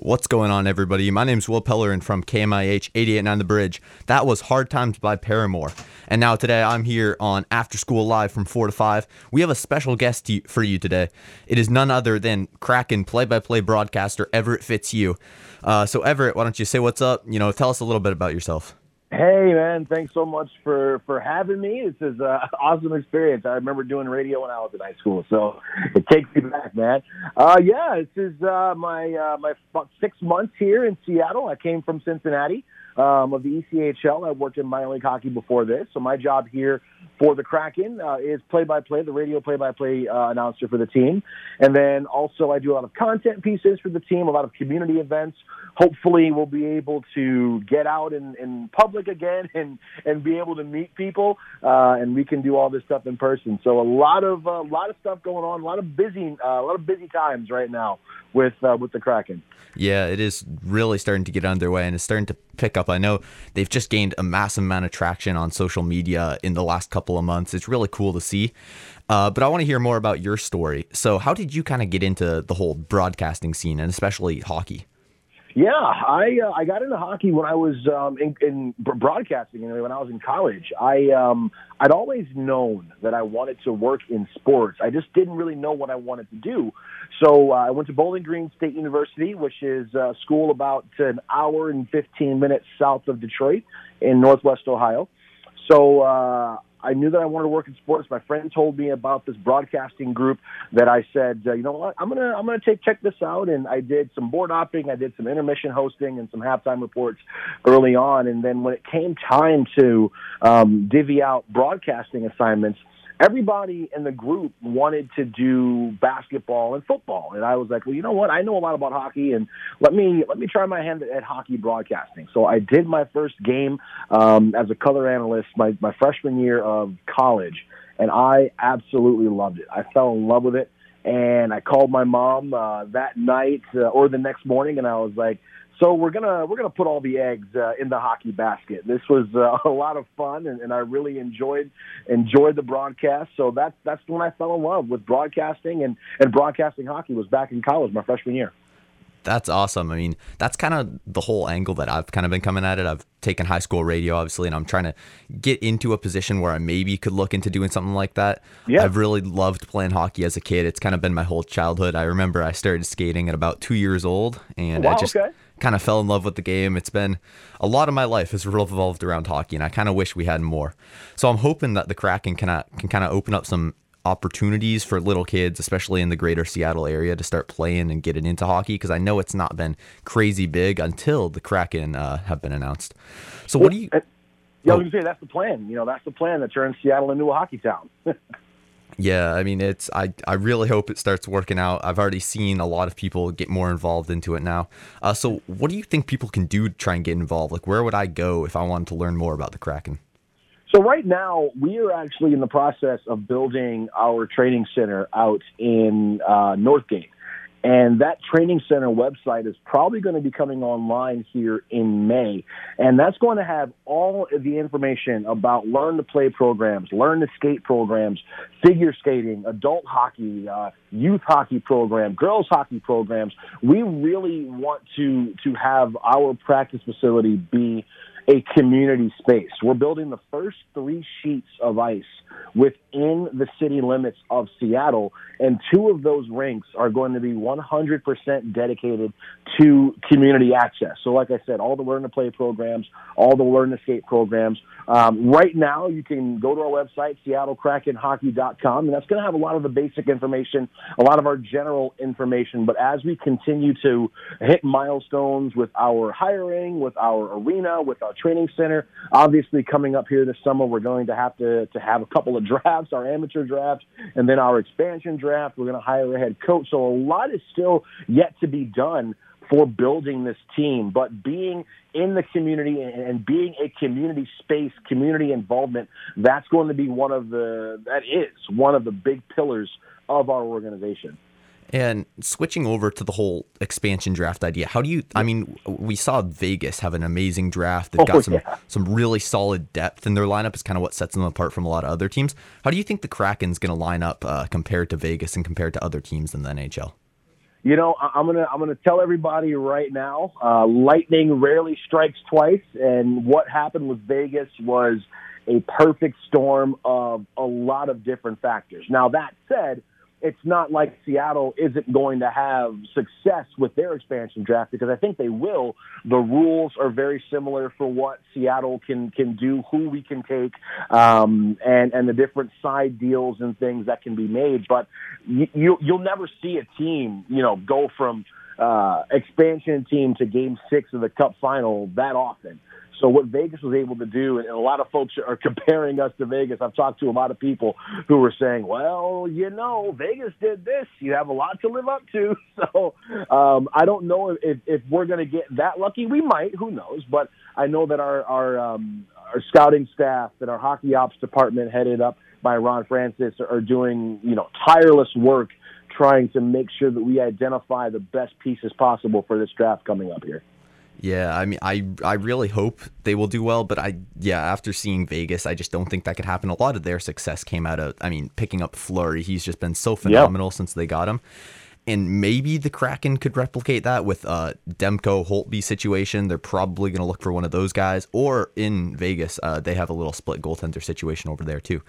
What's going on, everybody? My name's Will Pellerin from KMIH 889 The Bridge. That was Hard Times by Paramore. And now today I'm here on After School Live from 4 to 5. We have a special guest for you today. It is none other than Kraken play by play broadcaster Everett Fitzhugh. Uh, so, Everett, why don't you say what's up? You know, tell us a little bit about yourself. Hey man, thanks so much for for having me. This is an awesome experience. I remember doing radio when I was in high school, so it takes me back, man. Uh, yeah, this is uh, my uh, my six months here in Seattle. I came from Cincinnati um, of the ECHL. I worked in minor league hockey before this, so my job here for the Kraken uh, is play-by-play, the radio play-by-play uh, announcer for the team, and then also I do a lot of content pieces for the team, a lot of community events. Hopefully, we'll be able to get out in, in public again and and be able to meet people, uh, and we can do all this stuff in person. So a lot of a uh, lot of stuff going on, a lot of busy uh, a lot of busy times right now with uh, with the Kraken. Yeah, it is really starting to get underway and it's starting to pick up. I know they've just gained a massive amount of traction on social media in the last couple of months. It's really cool to see. Uh, but I want to hear more about your story. So, how did you kind of get into the whole broadcasting scene and especially hockey? Yeah, I uh, I got into hockey when I was um, in, in broadcasting. You know, when I was in college, I um, I'd always known that I wanted to work in sports. I just didn't really know what I wanted to do. So uh, I went to Bowling Green State University, which is a school about an hour and 15 minutes south of Detroit in Northwest Ohio. So uh, I knew that I wanted to work in sports. My friend told me about this broadcasting group that I said, uh, you know what, I'm gonna I'm gonna take check this out. And I did some board opping, I did some intermission hosting, and some halftime reports early on. And then when it came time to um, divvy out broadcasting assignments, everybody in the group wanted to do basketball and football. And i was like well you know what? I know a lot about hockey and let me let me try my hand at, hockey broadcasting. So i did my first game um, as a color analyst my, my freshman year of college and i absolutely loved it. I fell in love with it. And i called my mom uh, that night uh, or the next morning and i was like so we're gonna we're gonna put all the eggs uh, in the hockey basket. This was uh, a lot of fun, and, and I really enjoyed enjoyed the broadcast. So that's that's when I fell in love with broadcasting and and broadcasting hockey was back in college my freshman year. That's awesome. I mean, that's kind of the whole angle that I've kind of been coming at it. I've taken high school radio, obviously, and I'm trying to get into a position where I maybe could look into doing something like that. Yeah. I've really loved playing hockey as a kid. It's kind of been my whole childhood. I remember I started skating at about two years old, and wow, I just okay kind of fell in love with the game. It's been a lot of my life has revolved around hockey, and I kind of wish we had more. So I'm hoping that the Kraken can can kind of open up some opportunities for little kids, especially in the greater Seattle area, to start playing and getting into hockey because I know it's not been crazy big until the Kraken uh, have been announced. So what do you? Yeah, I was gonna say that's the plan. You know, that's the plan that turns Seattle into a hockey town. Yeah, I mean it's I I really hope it starts working out. I've already seen a lot of people get more involved into it now. Uh, so what do you think people can do to try and get involved? Like where would I go if I wanted to learn more about the Kraken? So right now we are actually in the process of building our training center out in uh, Northgate. And that training center website is probably going to be coming online here in May. And that's going to have all of the information about learn to play programs, learn to skate programs, figure skating, adult hockey, uh, youth hockey program, girls hockey programs. We really want to, to have our practice facility be a community space. We're building the first three sheets of ice within the city limits of Seattle, and two of those rinks are going to be 100% dedicated to community access. So, like I said, all the learn to play programs, all the learn to skate programs. Um, right now, you can go to our website, seattlekrakenhockey.com, and that's going to have a lot of the basic information, a lot of our general information. But as we continue to hit milestones with our hiring, with our arena, with our training center, obviously coming up here this summer, we're going to have to, to have a couple of drafts, our amateur draft, and then our expansion draft. We're going to hire a head coach. So a lot is still yet to be done for building this team, but being in the community and being a community space, community involvement, that's going to be one of the, that is one of the big pillars of our organization. And switching over to the whole expansion draft idea, how do you? I mean, we saw Vegas have an amazing draft. They've got oh, some yeah. some really solid depth in their lineup. Is kind of what sets them apart from a lot of other teams. How do you think the Kraken's going to line up uh, compared to Vegas and compared to other teams in the NHL? You know, I'm gonna I'm gonna tell everybody right now. Uh, lightning rarely strikes twice, and what happened with Vegas was a perfect storm of a lot of different factors. Now that said, it's not like Seattle isn't going to have success with their expansion draft because I think they will. The rules are very similar for what Seattle can can do, who we can take, um, and and the different side deals and things that can be made. But you, you you'll never see a team, you know, go from uh, expansion team to game six of the Cup final that often. So what Vegas was able to do, and a lot of folks are comparing us to Vegas. I've talked to a lot of people who were saying, "Well, you know, Vegas did this. You have a lot to live up to." So um, I don't know if, if we're going to get that lucky. We might. Who knows? But I know that our our um, our scouting staff and our hockey ops department, headed up by Ron Francis, are doing you know tireless work trying to make sure that we identify the best pieces possible for this draft coming up here. Yeah, I mean, I I really hope they will do well, but I yeah, after seeing Vegas, I just don't think that could happen. A lot of their success came out of, I mean, picking up Fleury. He's just been so phenomenal yep. since they got him, and maybe the Kraken could replicate that with uh Demko Holtby situation. They're probably going to look for one of those guys, or in Vegas, uh, they have a little split goaltender situation over there too.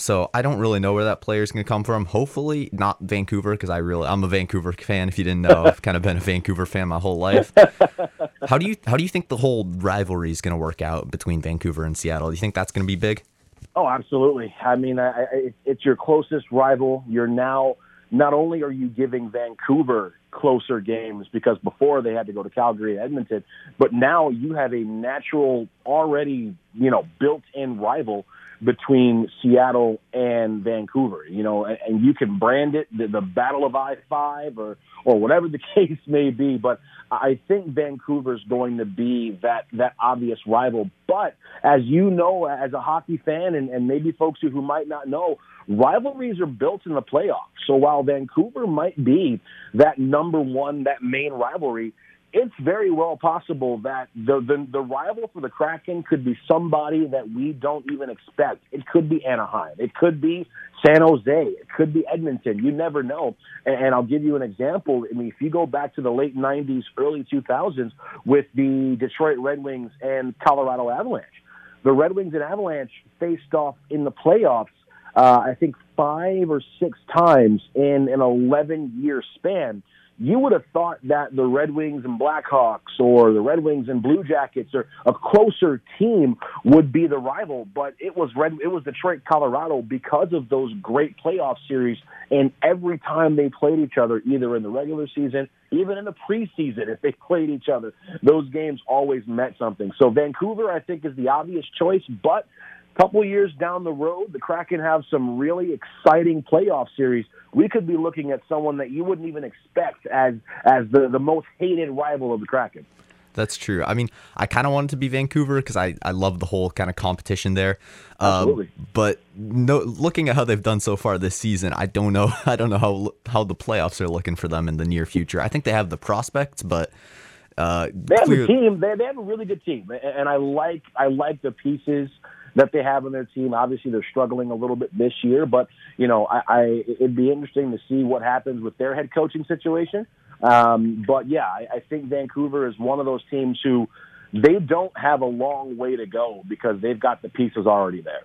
So I don't really know where that player is going to come from. Hopefully not Vancouver because I really I'm a Vancouver fan. If you didn't know, I've kind of been a Vancouver fan my whole life. how do you how do you think the whole rivalry is going to work out between Vancouver and Seattle? Do you think that's going to be big? Oh, absolutely. I mean, I, I, it's your closest rival. You're now not only are you giving Vancouver closer games because before they had to go to Calgary and Edmonton, but now you have a natural, already you know built-in rival between Seattle and Vancouver. You know, and, and you can brand it the, the Battle of I five or or whatever the case may be. But I think Vancouver's going to be that that obvious rival. But as you know, as a hockey fan, and, and maybe folks who, who might not know, rivalries are built in the playoffs. So while Vancouver might be that number one, that main rivalry, it's very well possible that the, the the rival for the Kraken could be somebody that we don't even expect. It could be Anaheim. It could be San Jose. It could be Edmonton. You never know. And, and I'll give you an example. I mean, if you go back to the late '90s, early 2000s with the Detroit Red Wings and Colorado Avalanche, the Red Wings and Avalanche faced off in the playoffs. Uh, I think five or six times in an 11 year span you would have thought that the Red Wings and Blackhawks or the Red Wings and Blue Jackets or a closer team would be the rival, but it was Red it was Detroit, Colorado because of those great playoff series and every time they played each other either in the regular season, even in the preseason if they played each other, those games always meant something. So Vancouver I think is the obvious choice, but couple years down the road, the Kraken have some really exciting playoff series. We could be looking at someone that you wouldn't even expect as as the, the most hated rival of the Kraken. That's true. I mean, I kind of wanted to be Vancouver because I, I love the whole kind of competition there. Um, Absolutely. But no, looking at how they've done so far this season, I don't know. I don't know how how the playoffs are looking for them in the near future. I think they have the prospects, but uh, they have a team. They, they have a really good team, and I like I like the pieces that they have on their team. Obviously, they're struggling a little bit this year, but you know, I, I it'd be interesting to see what happens with their head coaching situation. Um, but yeah, I, I think Vancouver is one of those teams who they don't have a long way to go because they've got the pieces already there.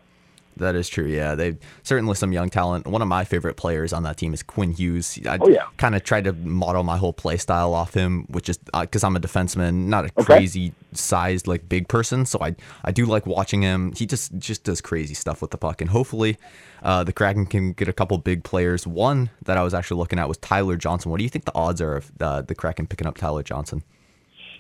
That is true. Yeah, they certainly some young talent. One of my favorite players on that team is Quinn Hughes. I oh, yeah. kind of tried to model my whole play style off him, which is because uh, I'm a defenseman, not a okay. crazy sized like big person. So I I do like watching him. He just just does crazy stuff with the puck, and hopefully, uh, the Kraken can get a couple big players. One that I was actually looking at was Tyler Johnson. What do you think the odds are of uh, the Kraken picking up Tyler Johnson?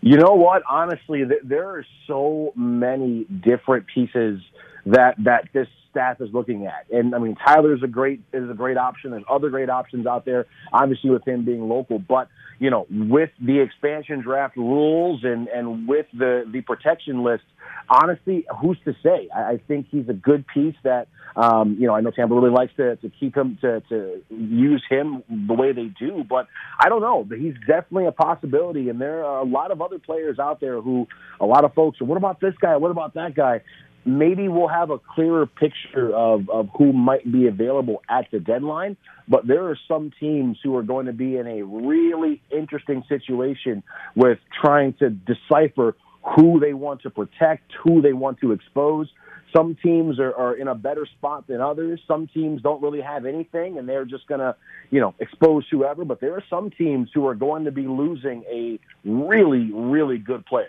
You know what? Honestly, there are so many different pieces that that this staff is looking at. And I mean, Tyler's a great is a great option. There's other great options out there. Obviously, with him being local, but you know, with the expansion draft rules and and with the the protection list, honestly, who's to say? I, I think he's a good piece that. Um, you know, I know Tampa really likes to, to keep him to, to use him the way they do, but I don't know. He's definitely a possibility, and there are a lot of other players out there who a lot of folks. What about this guy? What about that guy? Maybe we'll have a clearer picture of, of who might be available at the deadline. But there are some teams who are going to be in a really interesting situation with trying to decipher who they want to protect, who they want to expose. Some teams are, are in a better spot than others. Some teams don't really have anything and they're just going to, you know, expose whoever. But there are some teams who are going to be losing a really, really good player.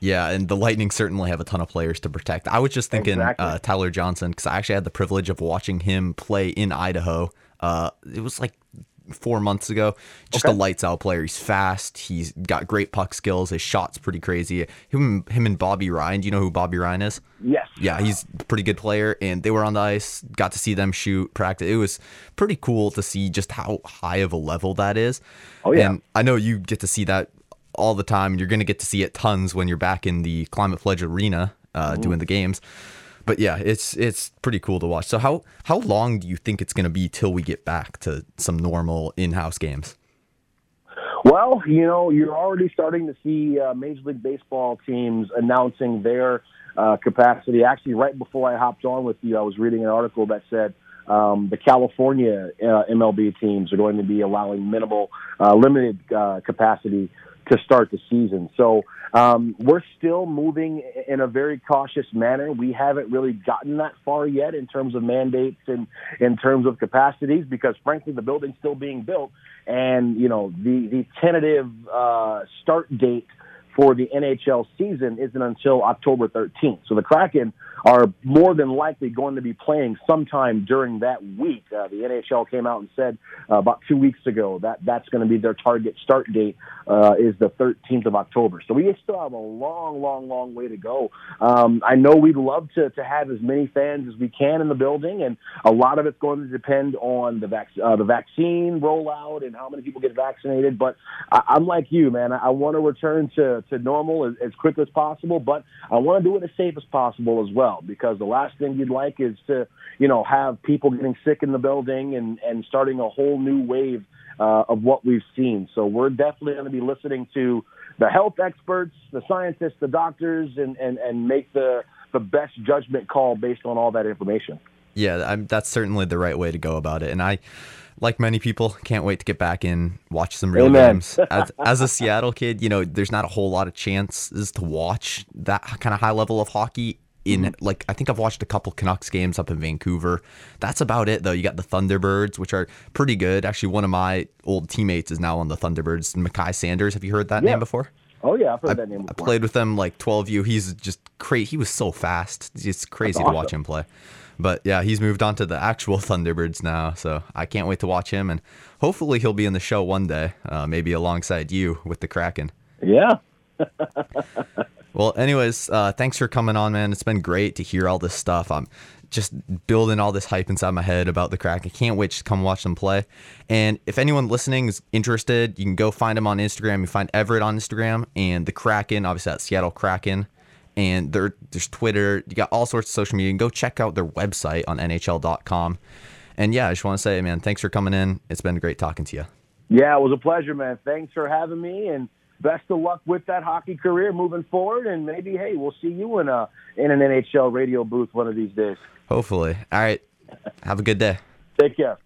Yeah, and the Lightning certainly have a ton of players to protect. I was just thinking exactly. uh, Tyler Johnson because I actually had the privilege of watching him play in Idaho. Uh, it was like four months ago. Just okay. a lights out player. He's fast. He's got great puck skills. His shot's pretty crazy. Him, him and Bobby Ryan. Do you know who Bobby Ryan is? Yes. Yeah, he's a pretty good player. And they were on the ice. Got to see them shoot practice. It was pretty cool to see just how high of a level that is. Oh yeah. And I know you get to see that all the time. You're going to get to see it tons when you're back in the Climate Pledge Arena uh, doing the games. But yeah, it's it's pretty cool to watch. So how how long do you think it's going to be till we get back to some normal in-house games? Well, you know, you're already starting to see uh, Major League Baseball teams announcing their uh, capacity. Actually, right before I hopped on with you, I was reading an article that said um, the California uh, MLB teams are going to be allowing minimal, uh, limited uh, capacity to start the season. So um, we're still moving in a very cautious manner. We haven't really gotten that far yet in terms of mandates and in terms of capacities because, frankly, the building's still being built, and you know the the tentative uh, start date for the NHL season isn't until October 13th. So the Kraken are more than likely going to be playing sometime during that week. Uh, the NHL came out and said uh, about two weeks ago that that's going to be their target start date uh, is the 13th of October. So we still have a long, long, long way to go. Um, I know we'd love to, to have as many fans as we can in the building, and a lot of it's going to depend on the, vac- uh, the vaccine rollout and how many people get vaccinated. But I- I'm like you, man. I, I want to return to, to normal as, as quickly as possible, but I want to do it as safe as possible as well, because the last thing you'd like is to, you know, have people getting sick in the building and, and starting a whole new wave uh, of what we've seen. So we're definitely going to be listening to the health experts, the scientists, the doctors, and, and, and make the, the best judgment call based on all that information. Yeah, I'm, that's certainly the right way to go about it. And I, like many people, can't wait to get back in, watch some real Amen. games. As, as, a Seattle kid, you know, there's not a whole lot of chances to watch that kind of high level of hockey. In mm-hmm. like, I think I've watched a couple Canucks games up in Vancouver. That's about it, though. You got the Thunderbirds, which are pretty good. Actually, one of my old teammates is now on the Thunderbirds. Mackay Sanders. Have you heard that yeah. name before? Oh yeah, I've heard I, that name. Before. I played with him like 12U. He's just crazy. He was so fast. It's crazy awesome. to watch him play. But yeah, he's moved on to the actual Thunderbirds now, so I can't wait to watch him, and hopefully he'll be in the show one day, uh, maybe alongside you with the Kraken. Yeah. well, anyways, uh, thanks for coming on, man. It's been great to hear all this stuff. I'm just building all this hype inside my head about the Kraken. I can't wait to come watch them play. And if anyone listening is interested, you can go find them on Instagram. You find Everett on Instagram and the Kraken, obviously at Seattle Kraken and there, there's Twitter. You got all sorts of social media. And go check out their website on NHL.com. And yeah, I just want to say, man, thanks for coming in. It's been great talking to you. Yeah, it was a pleasure, man. Thanks for having me, and best of luck with that hockey career moving forward. And maybe, hey, we'll see you in a in an NHL radio booth one of these days. Hopefully. All right. Have a good day. Take care.